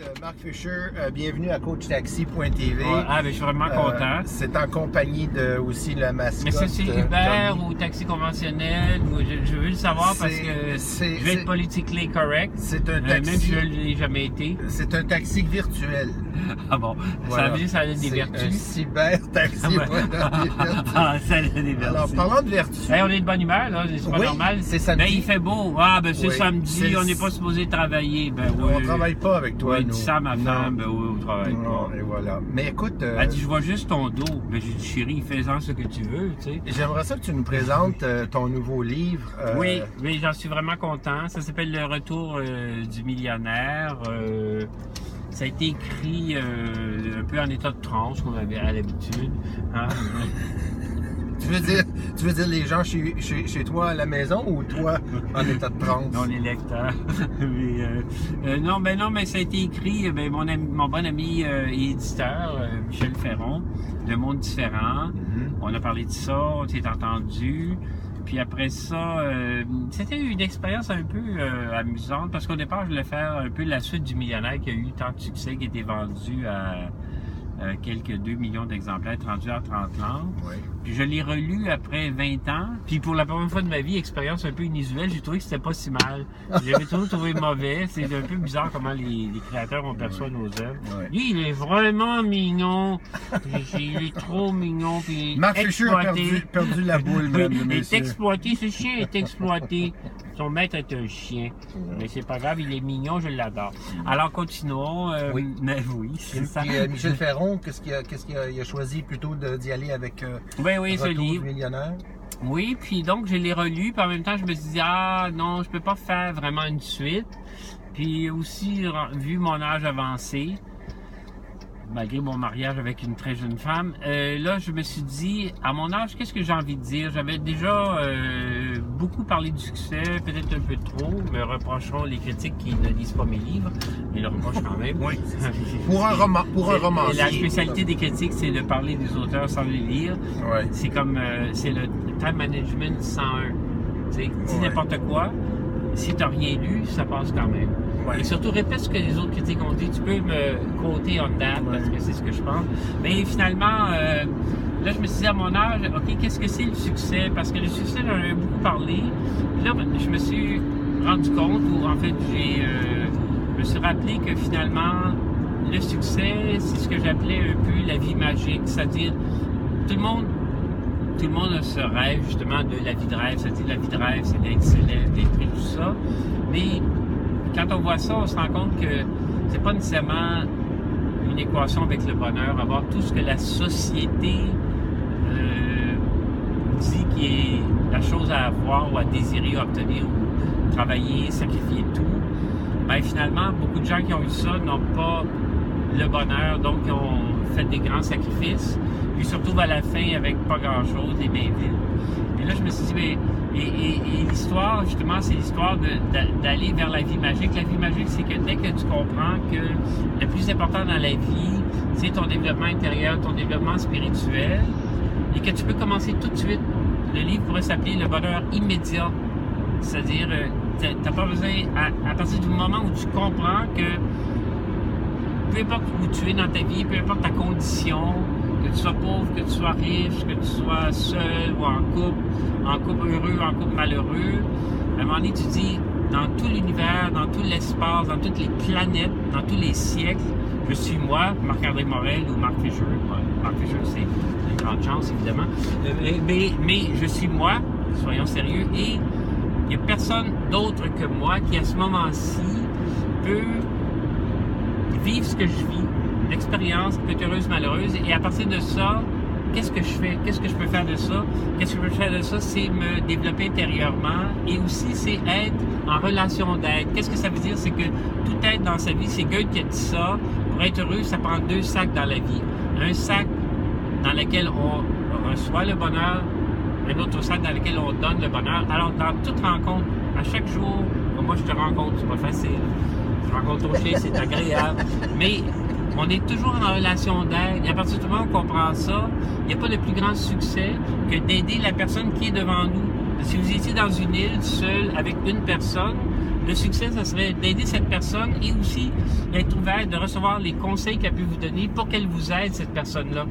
Euh, Marc Fischer, euh, bienvenue à coachtaxi.tv. Ouais, ah, ben, je suis vraiment Euh, content. c'est en compagnie de aussi la mascotte. Mais ça, c'est euh, Uber ou taxi conventionnel? ou je, je veux le savoir parce que c'est- je vais être politiquement correct. C'est un euh, même taxi. si je ne l'ai jamais été. C'est un taxi virtuel. Ah bon, Voilà. ça que ça a des Un vertus. cyber taxi. Ah. Ah, ça a des vertus. Alors, parlant de vertus. Hey, on est de bonne humeur, là, c'est pas Oui, normal. c'est samedi. Ben, il fait beau. Ah, ben, c'est Oui, samedi, on n'est pas supposé travailler. Ben, oui. on travaille pas avec toi, Dis ça à ma femme, ben oui, on travaille Non, et voilà. Mais écoute, euh, Elle dit, je vois juste ton dos. Ben, j'ai dit, chérie, fais-en ce que tu veux, tu sais. j'aimerais ça que tu nous présentes euh, ton nouveau livre. euh, Oui, oui, j'en suis vraiment content. Ça s'appelle Le Retour du millionnaire. Ça a été écrit euh, un peu en état de transe, comme on avait à l'habitude. hein. Tu veux dire, tu veux dire les gens chez, chez, chez toi à la maison ou toi en état de transe? non, les lecteurs. Mais, euh, euh, non, ben non, mais ça a été écrit. euh, Ben, mon, ami- mon bon ami euh, et éditeur, Michel Ferron, de Monde Différent. Mhm. On a parlé de ça, on s'est entendu. Puis après ça, euh, c'était une expérience un peu euh, amusante parce qu'au départ, je voulais faire un peu la suite du millionnaire qui a eu tant de succès, qui a été vendu à euh, quelques 2 millions d'exemplaires, rendu à 30 langues. Oui. Puis je l'ai relu après 20 ans. Puis pour la première fois de ma vie, expérience un peu inusuelle, j'ai trouvé que c'était pas si mal. J'avais toujours trouvé mauvais. C'est un peu bizarre comment les, les créateurs on perçoit nos œuvres. Ouais. Lui, il est vraiment mignon. Il est trop mignon. Puis Marc Fischer a exploité. perdu, perdu la boule, et Il est exploité, ce chien est exploité. Son maître est un chien. Mais c'est pas grave, il est mignon, je l'adore. Alors continuons. euh, Oui. Mais oui, c'est ça. Puis, euh, Michel Ferron, qu'est-ce qu'il a, qu'est-ce qu'il a, il a choisi plutôt de- d'y aller avec euh, Oui, oui, ce du livre. millionnaire? Oui, puis donc je l'ai relu, puis en même temps je me suis dit ah non, je peux pas faire vraiment une suite. Puis aussi vu mon âge avancé, malgré mon mariage avec une très jeune femme, euh, là je me suis dit à mon âge qu'est-ce que j'ai envie de dire? J'avais déjà euh, beaucoup parlé du succès, peut-être un peu trop. Me reprocheront les critiques qui ne lisent pas mes livres, mais le reprochent quand même. Oui. Pour un roman, pour un romancier. La spécialité des critiques, c'est de parler des auteurs sans les lire. Ouais. C'est comme, euh, c'est le time management 101. Tu sais, dis Ouais. n'importe quoi, si t'as rien lu, ça passe quand même. Ouais. Et surtout, répète ce que les autres critiques ont dit. Tu peux me quoter on that, parce que c'est ce que je pense. Mais finalement, euh, là, je me suis dit à mon âge, OK, qu'est-ce que c'est le succès? Parce que le succès, j'en ai beaucoup parlé. Puis là, je me suis rendu compte, ou en fait, j'ai, euh, je me suis rappelé que finalement, le succès, c'est ce que j'appelais un peu la vie magique. C'est-à-dire, tout le monde tout le monde a ce rêve justement de la vie de rêve, c'est-à-dire la vie de rêve, c'est d'être célèbre, d'être tout ça. Mais quand on voit ça, on se rend compte que c'est pas nécessairement une équation avec le bonheur, avoir tout ce que la société euh, dit qui est la chose à avoir ou à désirer, obtenir ou travailler, sacrifier tout. Ben finalement, beaucoup de gens qui ont eu ça n'ont pas le bonheur, donc ils ont fait des grands sacrifices, puis se retrouvent à la fin avec pas grand-chose, les mains. Et là, je me suis dit, mais, et, l'histoire, justement, c'est l'histoire d'aller vers la vie magique. La vie magique, c'est que dès que tu comprends que le plus important dans la vie, c'est ton développement intérieur, ton développement spirituel, et que tu peux commencer tout de suite. Le livre pourrait s'appeler Le bonheur immédiat. C'est-à-dire, euh, t'as pas besoin, à partir du moment où tu comprends que peu importe où tu es dans ta vie, peu importe ta condition, que tu sois pauvre, que tu sois riche, que tu sois seul ou en couple, en couple heureux, en couple malheureux, à un moment donné, tu dis, dans tout l'univers, dans tout l'espace, dans toutes les planètes, dans tous les siècles, je suis moi, Marc-André Morel ou Marc Fischer. Marc Fischer, c'est une grande chance, évidemment. Euh, mais, mais je suis moi, soyons sérieux, et il n'y a personne d'autre que moi qui, à ce moment-ci, peut vivre ce que je vis, l'expérience peut être heureuse, malheureuse, et à partir de ça, qu'est-ce que je fais? Qu'est-ce que je peux faire de ça? Qu'est-ce que je peux faire de ça? C'est me développer intérieurement et aussi c'est être en relation d'aide. Qu'est-ce que ça veut dire? C'est que tout être dans sa vie, c'est Goethe qui a dit ça. Pour être heureux, ça prend deux sacs dans la vie. Un sac dans lequel on reçoit le bonheur, un autre sac dans lequel on donne le bonheur. Alors, dans toute rencontre, à chaque jour, moi je te rencontre, c'est pas facile. Je rencontre ton chien, c'est agréable. Mais on est toujours en relation d'aide. Et à partir du moment où on comprend ça, il n'y a pas de plus grand succès que d'aider la personne qui est devant nous. Si vous étiez dans une île seul avec une personne, le succès, ça serait d'aider cette personne et aussi d'être ouvert, de recevoir les conseils qu'elle peut vous donner pour qu'elle vous aide, cette personne-là.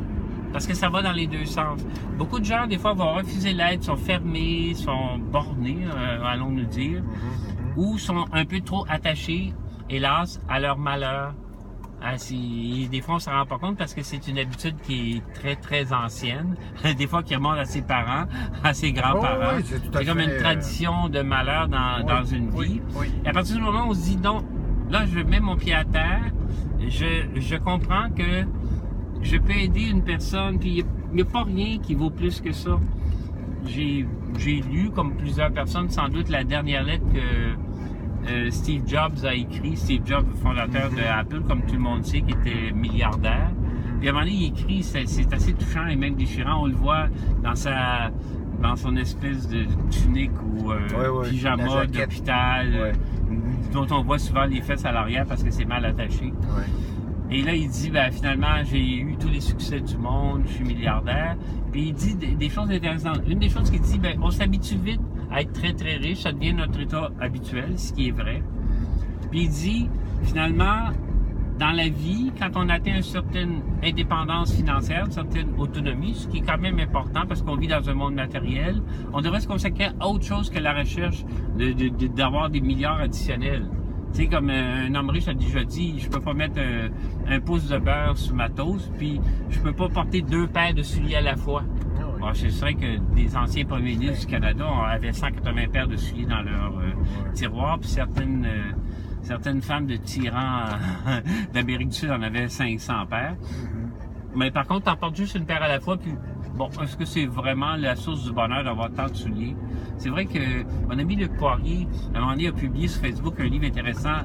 Parce que ça va dans les deux sens. Beaucoup de gens, des fois, vont refuser l'aide, sont fermés, sont bornés, euh, allons nous dire, ou sont un peu trop attachés, hélas, à leur malheur. Ah, des fois, on ne s'en rend pas compte parce que c'est une habitude qui est très, très ancienne. des fois, qui remonte à ses parents, à ses grands-parents. Oh, oui, c'est comme une euh, tradition de malheur dans, Oui, dans une oui, vie. Et à partir du moment où on se dit non, là, je mets mon pied à terre, je, je comprends que je peux aider une personne, puis il n'y a, pas rien qui vaut plus que ça. J'ai j'ai lu, comme plusieurs personnes, sans doute la dernière lettre que euh, Steve Jobs a écrit. Steve Jobs, fondateur de Apple, comme tout le monde sait, qui était milliardaire. Puis à un moment donné, il écrit, c'est assez touchant et même déchirant. On le voit dans sa dans son espèce de tunique ou euh, Ouais, ouais, pyjama d'hôpital, Ouais. euh, dont on voit souvent les fesses à l'arrière parce que c'est mal attaché. Ouais. Et là, il dit, ben, finalement, j'ai eu tous les succès du monde, je suis milliardaire. Puis il dit des, des choses intéressantes. Une des choses qu'il dit, ben, on s'habitue vite être très, très riche. Ça devient notre état habituel, ce qui est vrai. Puis il dit, finalement, dans la vie, quand on atteint une certaine indépendance financière, une certaine autonomie, ce qui est quand même important parce qu'on vit dans un monde matériel, on devrait se consacrer à autre chose que la recherche de- de- de- d'avoir des milliards additionnels. Tu sais, comme euh, un homme riche a déjà dit, je peux pas mettre un, un pouce de beurre sur ma toast, puis je peux pas porter deux paires de souliers à la fois. Bon, je sais que des anciens premiers ministres du Canada avaient 180 paires de souliers dans leur euh, tiroir, puis certaines, euh, certaines femmes de tyrans euh, d'Amérique du Sud en avaient 500 paires. Mais par contre, t'en portes juste une paire à la fois, puis bon, est-ce que c'est vraiment la source du bonheur d'avoir tant de souliers? C'est vrai que mon ami Luc Poirier, à un moment donné, a publié sur Facebook un livre intéressant.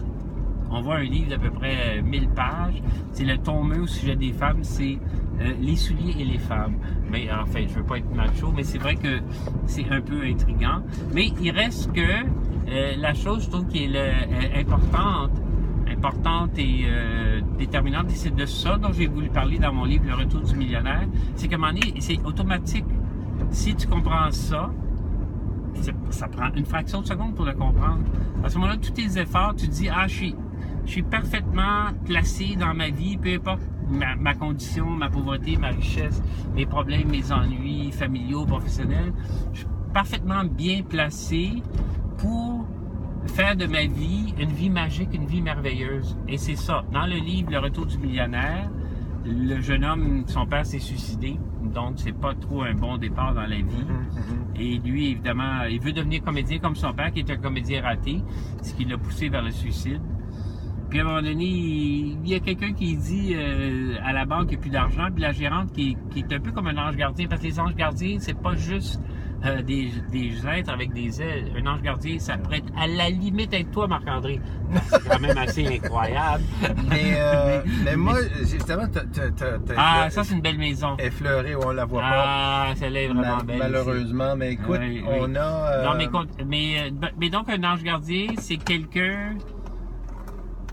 On voit un livre d'à peu près euh, 1000 pages. C'est le tombeux au sujet des femmes, c'est euh, les souliers et les femmes. Mais en fait, je veux pas être macho, mais c'est vrai que c'est un peu intriguant. Mais il reste que euh, la chose, je trouve, qui est euh, importante, importante et euh, déterminante, et c'est de ça dont j'ai voulu parler dans mon livre Le Retour du millionnaire, c'est qu'à un moment donné, c'est automatique. Si tu comprends ça, ça prend une fraction de seconde pour le comprendre. À ce moment-là, tous tes efforts, tu te dis, ah, je suis parfaitement placé dans ma vie, peu importe ma, ma condition, ma pauvreté, ma richesse, mes problèmes, mes ennuis familiaux, professionnels. Je suis parfaitement bien placé pour faire de ma vie une vie magique, une vie merveilleuse. Et c'est ça. Dans le livre Le Retour du millionnaire, le jeune homme, son père s'est suicidé, donc c'est pas trop un bon départ dans la vie. Mhm, Et lui, évidemment, il veut devenir comédien comme son père, qui est un comédien raté, ce qui l'a poussé vers le suicide. Puis à un moment donné, il il y a quelqu'un qui dit euh, à la banque qu'il n'y a plus d'argent, puis la gérante qui, qui est un peu comme un ange gardien, parce que les anges gardiens, c'est pas juste euh, des, des êtres avec des ailes. Un ange gardien, ça pourrait être à la limite être toi, Marc-André. C'est quand même assez incroyable. Mais, euh, mais moi, justement, t'as- Ah, ça, c'est une belle maison. effleuré, on la voit pas. Ah, celle-là est vraiment belle. malheureusement, mais écoute, Oui, oui. on a. Non, mais, mais, mais donc, un ange gardien, c'est quelqu'un,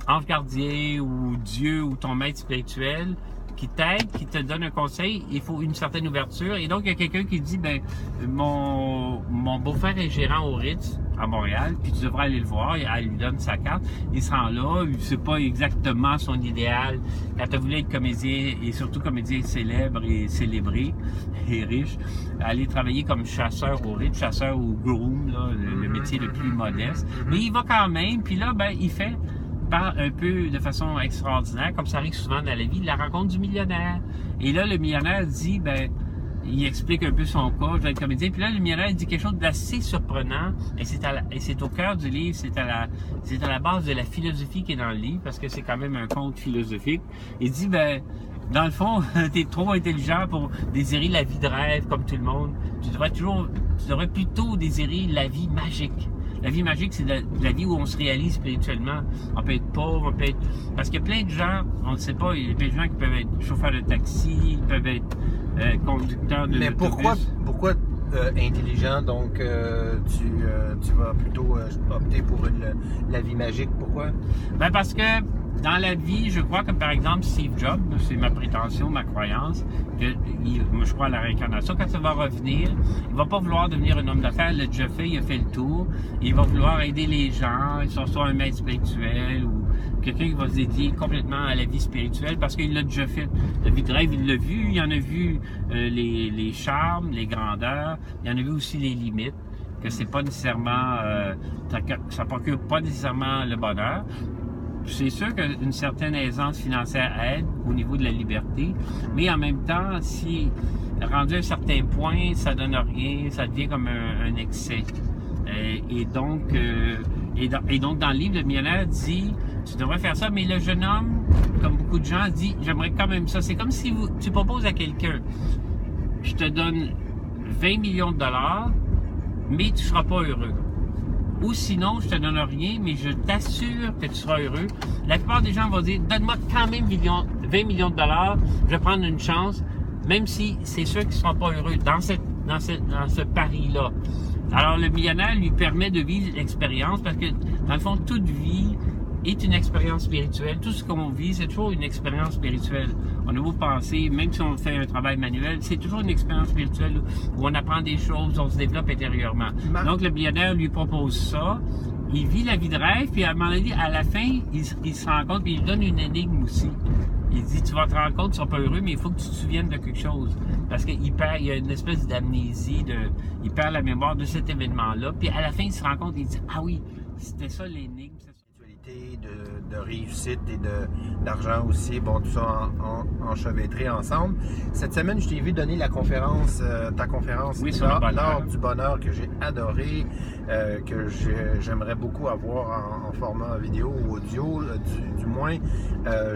ange gardien ou Dieu ou ton maître spirituel, qui t'aide, qui te donne un conseil. Il faut une certaine ouverture. Et donc, il y a quelqu'un qui dit, ben, mon, mon beau-frère est gérant au Ritz à Montréal, puis tu devrais aller le voir. Elle lui donne sa carte. Il se rend là. Sait pas exactement son idéal. Quand tu voulu être comédien, et surtout comédien célèbre et célébré et riche, aller travailler comme chasseur au Ritz, chasseur ou groom, là, le, le métier le plus modeste. Mais il va quand même, puis là, ben, il fait un peu de façon extraordinaire, comme ça arrive souvent dans la vie, la rencontre du millionnaire. Et là, le millionnaire dit, ben, il explique un peu son cas, je vais être comédien. Puis là, le millionnaire dit quelque chose d'assez surprenant, et c'est au cœur du livre, c'est à la, c'est à la base de la philosophie qui est dans le livre, parce que c'est quand même un conte philosophique. Il dit, ben, dans le fond, t'es trop intelligent pour désirer la vie de rêve comme tout le monde. Tu devrais toujours, tu devrais plutôt désirer la vie magique. La vie magique, c'est la, la vie où on se réalise spirituellement. On peut être pauvre, on peut être... Parce qu'il y a plein de gens, on ne sait pas, il y a plein de gens qui peuvent être chauffeurs de taxi, ils peuvent être euh, conducteurs de Mais pourquoi, pourquoi euh, intelligent, donc euh, tu, tu vas plutôt opter pour une- la vie magique? Pourquoi? Ben parce que dans la vie, je crois que par exemple Steve Jobs, c'est ma prétention, ma croyance, que je crois à la réincarnation, quand ça va revenir, il va pas vouloir devenir un homme d'affaires, il l'a déjà fait, il a fait le tour, il va vouloir aider les gens, soit un maître spirituel ou quelqu'un qui va se dédier complètement à la vie spirituelle parce qu'il l'a déjà fait. La vie de rêve, il l'a vu, il en a vu euh, les, charmes, les grandeurs, il en a vu aussi les limites que c'est pas nécessairement, euh, ça procure pas nécessairement le bonheur. C'est sûr qu'une certaine aisance financière aide au niveau de la liberté, mais en même temps, si rendu à un certain point, ça donne rien, ça devient comme un, excès. Euh, et, donc, euh, et, donc, dans le livre, le millionnaire dit, tu devrais faire ça, mais le jeune homme, comme beaucoup de gens, dit, j'aimerais quand même ça. C'est comme si vous, tu proposes à quelqu'un, je te donne 20 millions de dollars, mais tu ne seras pas heureux. Ou sinon, je te donne rien, mais je t'assure que tu seras heureux. La plupart des gens vont dire, donne-moi quand même 20 millions de dollars, je vais prendre une chance, même si c'est sûr qu'ils ne seront pas heureux dans, dans ce pari-là. Alors, le millionnaire lui permet de vivre l'expérience parce que, dans le fond, toute vie est une expérience spirituelle. Tout ce qu'on vit, c'est toujours une expérience spirituelle. On a beau penser, même si on fait un travail manuel, c'est toujours une expérience spirituelle où on apprend des choses, on se développe intérieurement. Donc, le millionnaire lui propose ça. Il vit la vie de rêve, puis à un moment donné, à la fin, il, se rend compte, puis il donne une énigme aussi. Il dit, tu vas te rendre compte, tu seras pas heureux, mais il faut que tu te souviennes de quelque chose. Parce qu'il perd, il y a une espèce d'amnésie, de, il perd la mémoire de cet événement-là. Puis à la fin, il se rend compte, il dit, ah oui, c'était ça l'énigme de, réussite et d'argent aussi, bon, tout ça en, enchevêtré ensemble. Cette semaine, je t'ai vu donner la conférence, euh, ta conférence oui, sur le du bonheur que j'ai adoré, euh, que j'aimerais beaucoup avoir en, format vidéo ou audio, euh, du, moins.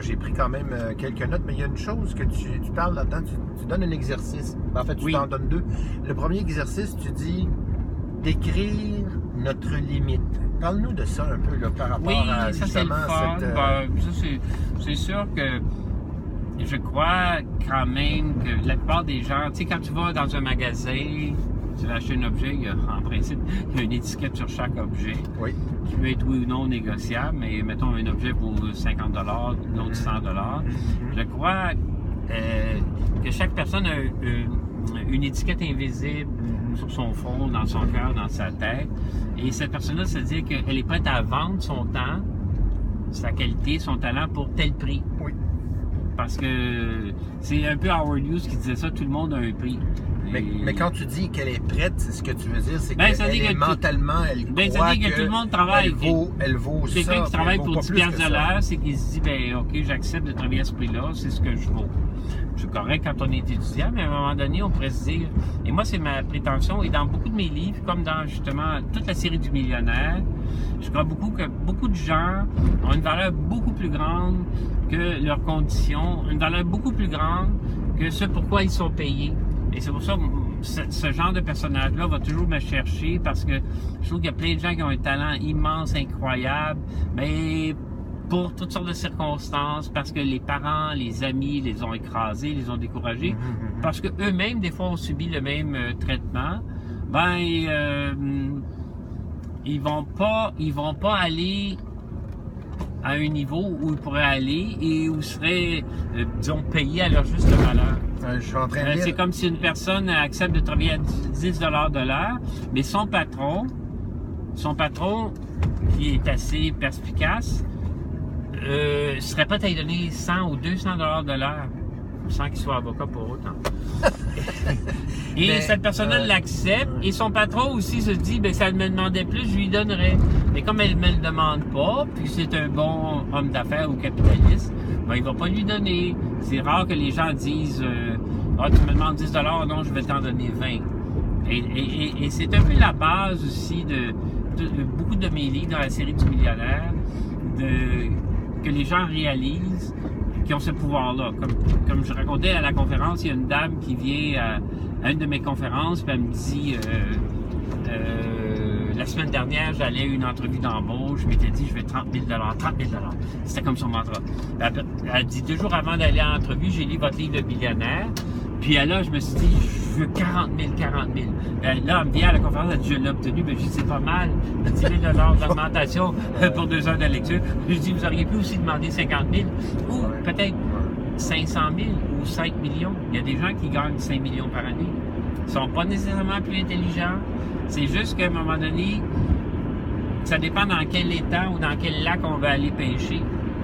j'ai pris quand même quelques notes, mais il y a une chose que tu, parles là-dedans, tu, donnes un exercice. En fait, tu t'en donnes deux. Le premier exercice, tu dis d'écrire notre limite. Parle-nous de ça un peu là, par rapport à ça, justement cette... Euh, ben, c'est sûr que je crois quand même que la plupart des gens, tu sais, quand tu vas dans un magasin, tu vas acheter un objet, il y a, en principe, il y a une étiquette sur chaque objet. Oui. Qui peut être oui ou non négociable, mais mettons un objet pour 50 l'autre 100 mm-hmm. Je crois euh, que chaque personne a une étiquette invisible sur son front, dans son cœur, dans sa tête. Et cette personne-là se dit qu'elle est prête à vendre son temps, sa qualité, son talent pour tel prix. Oui. Parce que c'est un peu Howard Hughes qui disait ça, tout le monde a un prix. Mais, quand tu dis qu'elle est prête, ce que tu veux dire, c'est ben, qu'elle est mentalement, elle ben, croit ça dit que, tout le monde travaille. Elle vaut, elle vaut ça. Quelqu'un qui travaille pour 10 de l'heure, c'est qu'il se dit, ben OK, j'accepte de travailler à ce prix-là, c'est ce que je vaux c'est correct quand on est étudiant, mais à un moment donné, on pourrait se dire, et moi, c'est ma prétention, et dans beaucoup de mes livres, comme dans justement toute la série du millionnaire, je crois beaucoup que beaucoup de gens ont une valeur beaucoup plus grande que leurs conditions, une valeur beaucoup plus grande que ce pourquoi ils sont payés. Et c'est pour ça que ce, genre de personnage-là va toujours me chercher parce que je trouve qu'il y a plein de gens qui ont un talent immense, incroyable, mais pour toutes sortes de circonstances, parce que les parents, les amis les ont écrasés, les ont découragés, mhm, mhm, mhm. parce que eux-mêmes, des fois, ont subi le même euh, traitement, ben, euh, ils vont pas, ils vont pas aller à un niveau où ils pourraient aller et où ils seraient, euh, disons, payés à leur juste valeur. Je suis en train de C'est comme si une personne accepte de travailler à 10 de l'heure, mais son patron, son patron, qui est assez perspicace, euh, serait prêt à lui donner 100 ou 200 dollars de l'heure sans qu'il soit avocat pour autant. et cette personne-là l'accepte et son patron aussi se dit ben ça me demandait plus, je lui donnerais. Mais comme elle ne me le demande pas, puis c'est un bon homme d'affaires ou capitaliste, ben il va pas lui donner. C'est rare que les gens disent euh, Ah, tu me demandes 10 dollars, non, je vais t'en donner 20. Et, c'est un peu la base aussi de, beaucoup de mes livres dans la série du millionnaire, que les gens réalisent qu'ils ont ce pouvoir-là. Comme, comme je racontais à la conférence, il y a une dame qui vient à, une de mes conférences, puis elle me dit euh, euh, la semaine dernière, j'allais à une entrevue d'embauche, je m'étais dit je vais 30 000 30 000 C'était comme son mantra. Elle, dit deux jours avant d'aller à l'entrevue, j'ai lu votre livre de billionnaire. Puis là, je me suis dit, je veux 40 000, 40 000. Euh, là, elle me vient à la conférence, elle dit, je l'ai obtenu, mais je dis, c'est pas mal. 10 000 d'augmentation pour deux heures de lecture. Je dis, vous auriez pu aussi demander 50 000 ou peut-être 500 000 ou 5 millions. Il y a des gens qui gagnent 5 millions par année. Ils sont pas nécessairement plus intelligents. C'est juste qu'à un moment donné, ça dépend dans quel état ou dans quel lac on va aller pêcher.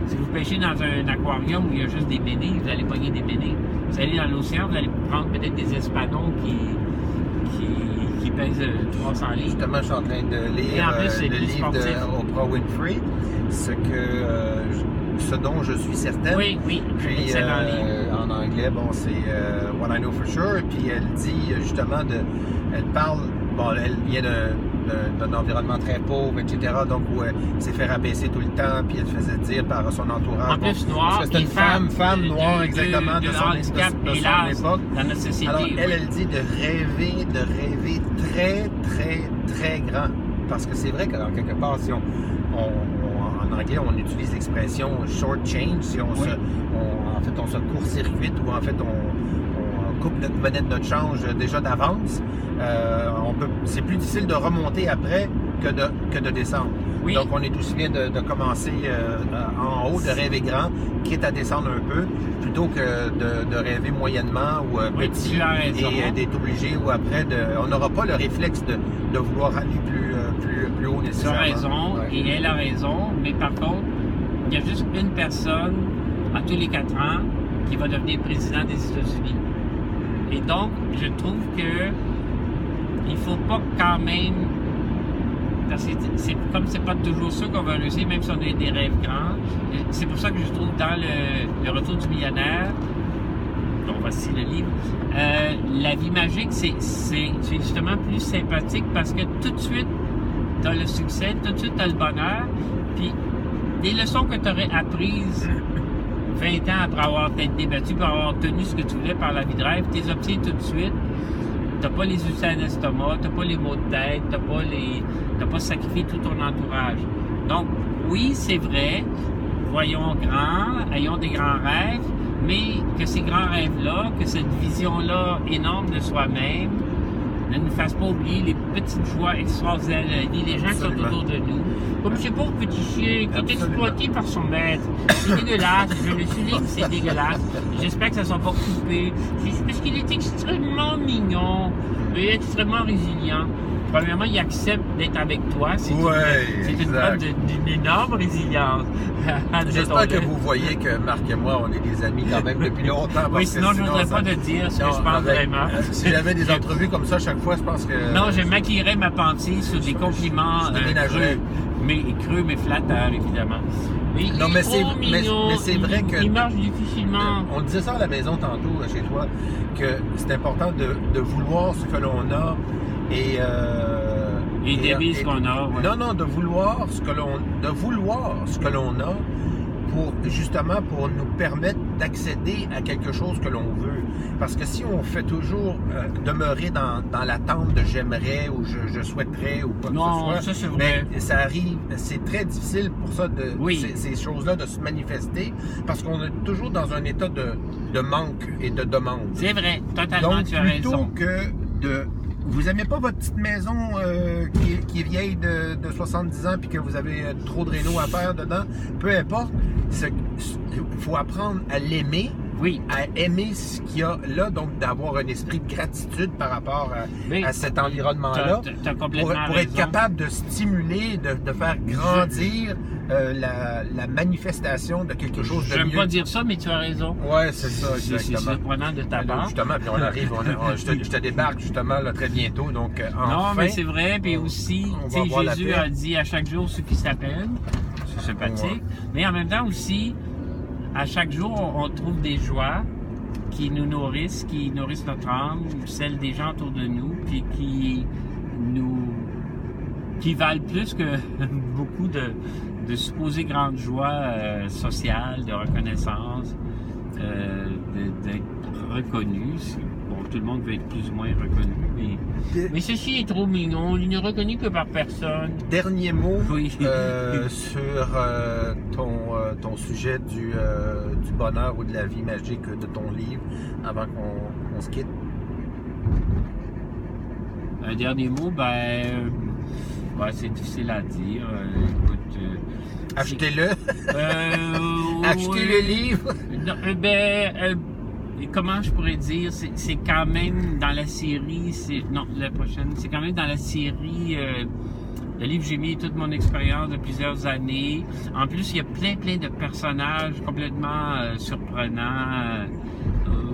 Si vous pêchez dans un aquarium où il y a juste des ménés, vous allez pogner des ménés. Vous allez dans l'océan, vous allez prendre peut-être des espadons qui, qui, qui pèsent 300 livres. Justement, je suis en train de lire en plus, euh, le livre sportif. de Oprah Winfrey, ce, que, euh, ce dont je suis certaine. Oui, oui, Puis excellent livre. euh, en anglais, bon, c'est euh, What I Know for Sure. Puis elle dit euh, justement de. Elle parle. Bon, elle vient d'un- environnement très pauvre, etc. Donc, où elle s'est fait rabaisser tout le temps. Puis elle faisait dire par son entourage. En plus, bon, noire, parce que c'est et une femme, femme de- noire, de- exactement, de, de son, son époque. dans notre société. Alors, elle, oui. elle dit de rêver, de rêver très, très, très grand. Parce que c'est vrai que, dans quelque part, si on, en anglais, on utilise l'expression short change, si on Oui. se, on- en fait, on se court-circuite ou en fait, on, on coupe notre monnaie de notre change déjà d'avance, euh, c'est plus difficile de remonter après que de, que de descendre. Oui. Donc, on est aussi bien de, de commencer euh, en haut, de rêver grand, quitte à descendre un peu, plutôt que de, de rêver moyennement ou euh, Oui, petit et d'être obligé ou après de. On n'aura pas le réflexe de, de vouloir aller plus, euh, plus, plus haut Tu as nécessairement. raison, Ouais. et elle a raison, mais par contre, il y a juste une personne à tous les quatre ans qui va devenir président des États-Unis. Et donc, je trouve que il faut pas quand même. C'est comme c'est pas toujours ça qu'on va réussir, même si on a des rêves grands. C'est pour ça que je trouve dans le, Retour du millionnaire, donc voici le livre, euh, la vie magique, c'est c'est- justement plus sympathique parce que tout de suite, tu as le succès, tout de suite, tu as le bonheur. Puis, des leçons que tu aurais apprises 20 ans après avoir peut-être débattu, pour avoir tenu ce que tu voulais par la vie de rêve, tu les obtiens tout de suite. T'as pas les ulcères d'estomac, t'as pas les maux de tête, t'as pas les. t'as pas sacrifié tout ton entourage. Donc, oui, c'est vrai, voyons grand, ayons des grands rêves, mais que ces grands rêves-là, que cette vision-là énorme de soi-même, ne nous fasse pas oublier les petites joies extraordinaires de la vie, les gens qui sont autour de nous. Comme ce pauvre petit chien qui est exploité par son maître. C'est dégueulasse, je le souligne, c'est dégueulasse. J'espère que ça ne soit pas coupé. Parce qu'il est extrêmement mignon et extrêmement résilient. Premièrement, il accepte d'être avec toi. C'est une- Ouais, preuve d'une énorme résilience. J'espère que vous voyez que Marc et moi, on est des amis quand même depuis longtemps. Oui, sinon, je ne voudrais ça- pas de dire ce que je pense avec- vraiment. euh, Si j'avais des entrevues comme ça chaque fois, je pense que. Non, je maquillerais ma pensée sur des Je- compliments je euh, déménagerais. creux, mais creux mais flatteurs évidemment. Mais Non, mais c'est- mais- mais vrai que- il marche difficilement. On disait ça à la maison tantôt euh, chez toi, que c'est important de, de vouloir ce que l'on a et. euh, Et ce qu'on a, ouais. Non, non, de vouloir ce que l'on. De vouloir ce que l'on a pour justement pour nous permettre d'accéder à quelque chose que l'on veut. Parce que si on fait toujours euh, demeurer dans, dans l'attente de j'aimerais ou je, je souhaiterais ou quoi Non, que ce soit, ça, c'est vrai. ben, ça arrive, c'est très difficile pour ça de Oui. ces, ces choses-là de se manifester parce qu'on est toujours dans un état de, de manque et de demande. C'est vrai, totalement, Donc tu as plutôt raison. que de vous aimez pas votre petite maison euh, qui, est- vieille de, de 70 ans puis que vous avez euh, trop de réno à faire dedans, peu importe, il faut apprendre à l'aimer Oui, à aimer ce qu'il y a là, donc d'avoir un esprit de gratitude par rapport à, Oui. à cet environnement-là, t'as- t'as pour, être capable de stimuler, de, de faire grandir euh, la, la manifestation de quelque chose de J'aime mieux. pas dire ça, mais tu as raison. Ouais, c'est ça, C'est c'est exactement. surprenant de ta Alors, part. Justement, puis on arrive, on, on- je, te, je te débarque justement là, très bientôt, donc euh, Non, mais c'est vrai. Puis aussi, Jésus a dit à chaque jour ce qui s'appelle. C'est sympathique. Ouais. Mais en même temps aussi, à chaque jour, on, trouve des joies qui nous nourrissent, qui nourrissent notre âme, celle des gens autour de nous, puis qui nous qui valent plus que beaucoup de, de supposées grandes joies euh, sociales, de reconnaissance, euh, d'être reconnu. Bon, tout le monde veut être plus ou moins reconnu, mais, mais ceci est trop mignon. Il n'est reconnu que par personne. Dernier mot Oui. euh, sur ton, ton sujet du, euh, du bonheur ou de la vie magique de ton livre avant qu'on se quitte? Un dernier mot, ben, euh, ouais, c'est difficile à dire. Euh, écoute, euh, Achetez-le. euh, Achetez le livre. Non, euh, ben, euh, comment je pourrais dire, c'est c'est quand même dans la série, c'est non, la prochaine, c'est quand même dans la série. euh, le livre, j'ai mis toute mon expérience de plusieurs années. En plus, il y a plein, plein de personnages complètement euh, surprenants. euh,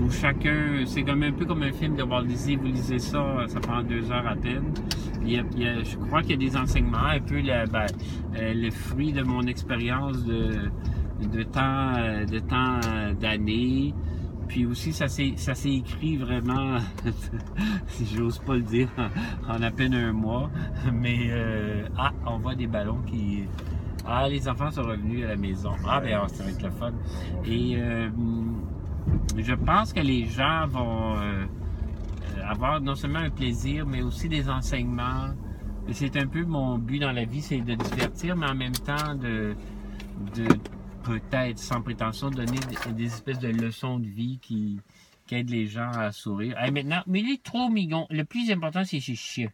où chacun, c'est comme un peu comme un film de Walt Disney, vous lisez ça, ça prend deux heures à peine. Il y a- il y a- je crois qu'il y a des enseignements, un peu le, ben, euh, le fruit de mon expérience de, de temps, de temps d'années. Puis aussi, ça s'est, écrit vraiment, si j'ose pas le dire, en, à peine un mois. Mais, euh, ah, on voit des ballons qui... Ah, les enfants sont revenus à la maison. Ah, ben, ça va être le fun. Et euh, je pense que les gens vont euh, avoir non seulement un plaisir, mais aussi des enseignements. C'est un peu mon but dans la vie, c'est de divertir, mais en même temps de, de peut-être, sans prétention, donner des, des espèces de leçons de vie qui, qui aident les gens à sourire. Hey, maintenant, mais il est trop mignon. Le plus important, c'est ce chien.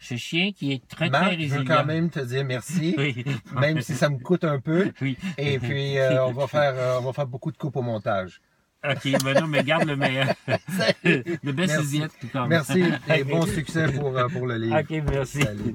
Ce chien qui est très, très Marc, je résilient. veux quand même te dire merci, Oui. même si ça me coûte un peu. Oui. Et puis, euh, on, va faire, euh, on va faire beaucoup de coupes au montage. OK, ben non, mais garde le meilleur. le best Merci. Merci et bon succès pour, euh, pour le livre. OK, merci. Salut.